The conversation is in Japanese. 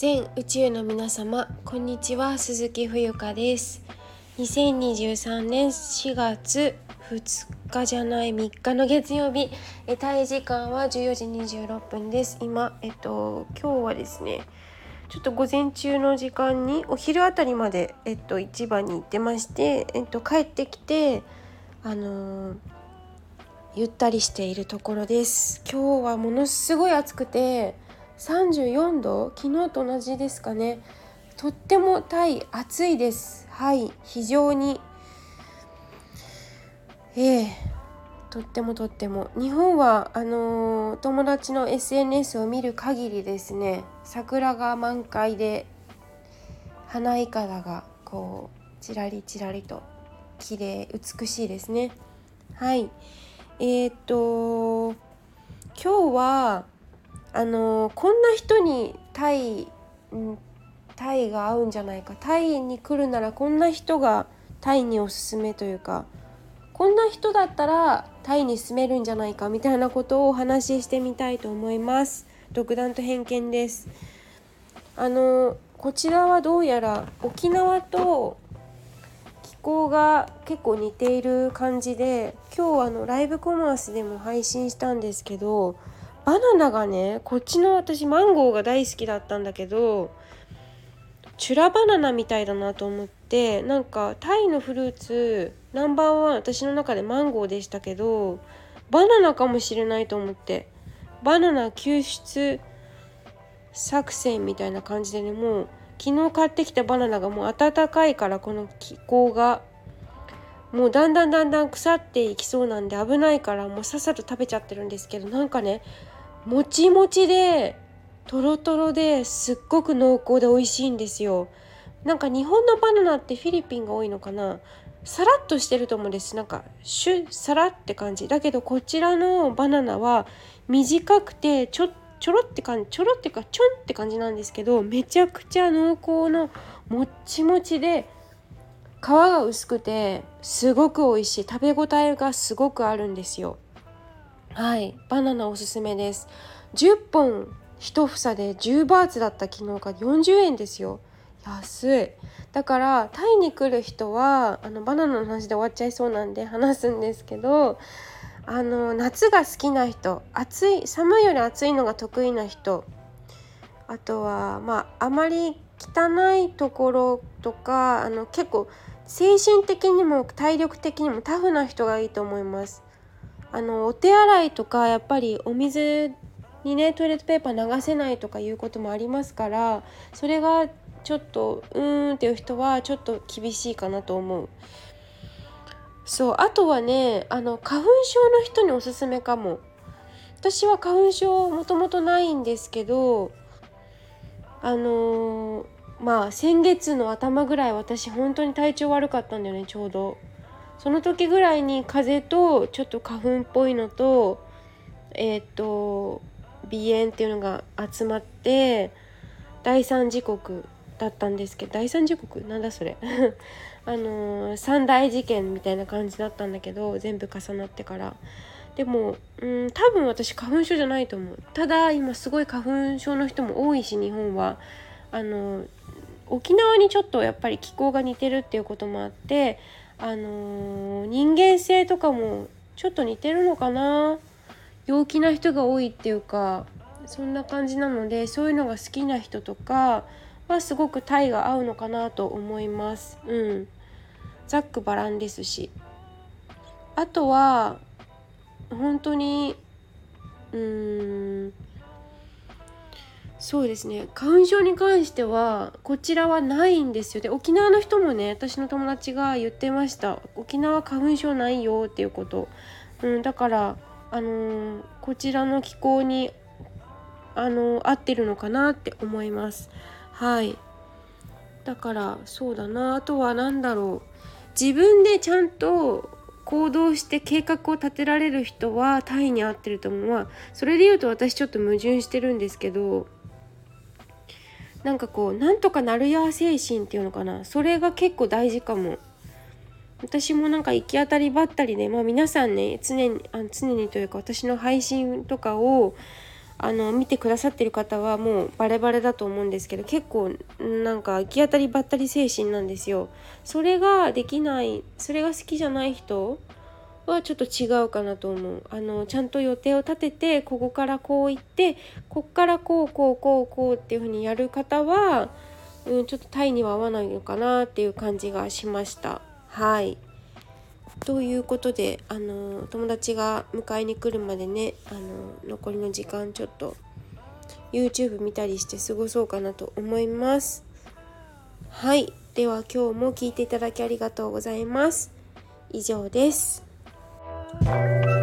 全宇宙の皆様こんにちは鈴木冬香です。2023年4月2日じゃない3日の月曜日。えタイ時間は14時26分です。今えっと今日はですねちょっと午前中の時間にお昼あたりまでえっと市場に行ってましてえっと帰ってきてあのーゆったりしているところです。今日はものすごい暑くて34度昨日と同じですかね。とってもタイ暑いです。はい非常に。ええとってもとっても。日本はあのー、友達の SNS を見る限りですね桜が満開で花いかだがこうちらりちらりと綺麗美しいですね。はい。えー、っと今日はあのこんな人にタイ、うん、タイが合うんじゃないか。タイに来るならこんな人がタイにおすすめというかこんな人だったらタイに住めるんじゃないかみたいなことをお話ししてみたいと思います。独断と偏見です。あのこちらはどうやら沖縄と気候が結構似ている感じで今日あのライブコマースでも配信したんですけどバナナがねこっちの私マンゴーが大好きだったんだけどチュラバナナみたいだなと思ってなんかタイのフルーツナンバーワン私の中でマンゴーでしたけどバナナかもしれないと思ってバナナ救出作戦みたいな感じでねもう昨日買ってきたバナナがもう暖かいからこの気候がもうだんだんだんだん腐っていきそうなんで危ないからもうさっさと食べちゃってるんですけどなんかねもちもちでとろとろですっごく濃厚で美味しいんですよ。なんか日本のバナナってフィリピンが多いのかな。さらっとしてると思うんです。なんかシュッサラって感じ。だけどこちらのバナナは短くてちょちょろって感じちょろってかちょんって感じなんですけどめちゃくちゃ濃厚のもっちもちで皮が薄くてすごく美味しい。食べ応えがすごくあるんですよ。はいバナナおすすめです。10本1房で10バーツだった昨日が40円ですよ。安い。だからタイに来る人はあのバナナの話で終わっちゃいそうなんで話すんですけどあの夏が好きな人暑い寒いより暑いのが得意な人あとはまああまり汚いところとかあの結構精神的にも体力的にもタフな人がいいと思います。あのお手洗いとかやっぱりお水にねトイレットペーパー流せないとかいうこともありますからそれがちょっとうーんっていう人はちょっと厳しいかなと思う。そうあとはねあの花粉症の人におすすめかも。私は花粉症もともとないんですけどあのー、まあ先月の頭ぐらい私本当に体調悪かったんだよねちょうど。その時ぐらいに風邪とちょっと花粉っぽいのとえっ、ー、と鼻炎っていうのが集まって第三時刻だったんですけど第三時刻？なんだそれ？あのー、三大事件みたいな感じだったんだけど全部重なってから。でもうん多分私花粉症じゃないと思う。ただ今すごい花粉症の人も多いし日本は。あのー、沖縄にちょっとやっぱり気候が似てるっていうこともあってあのー、人間性とかもちょっと似てるのかな？陽気な人が多いっていうかそんな感じなのでそういうのが好きな人とかはすごくタイが合うのかなと思います。うん。ざっくばらんですし。あとは本当にうーんそうですね。花粉症に関してはこちらはないんですよ。で沖縄の人もね私の友達が言ってました。沖縄花粉症ないよっていうこと、うん、だからあのー、こちらの気候にあのー、合ってるのかなって思います。はい。だからそうだな。あとは何だろう。自分でちゃんと行動して計画を立てられる人はタイに合ってると思う。まあそれで言うと私ちょっと矛盾してるんですけどなんかこうなんとかなるや精神っていうのかなそれが結構大事かも私もなんか行き当たりばったりでまあ皆さんね常にあ常にというか私の配信とかをあの見てくださってる方はもうバレバレだと思うんですけど結構なんか行き当たりばったり精神なんですよ。それができないそれが好きじゃない人はちょっと違うかなと思う。あのちゃんと予定を立ててここからこう行ってこっからこうこうこうこうっていう風にやる方は、うん、ちょっとタイには合わないのかなっていう感じがしました。はい。ということであの友達が迎えに来るまでねあの残りの時間ちょっと YouTube 見たりして過ごそうかなと思います。はい。では今日も聞いていただきありがとうございます。以上です。Bye.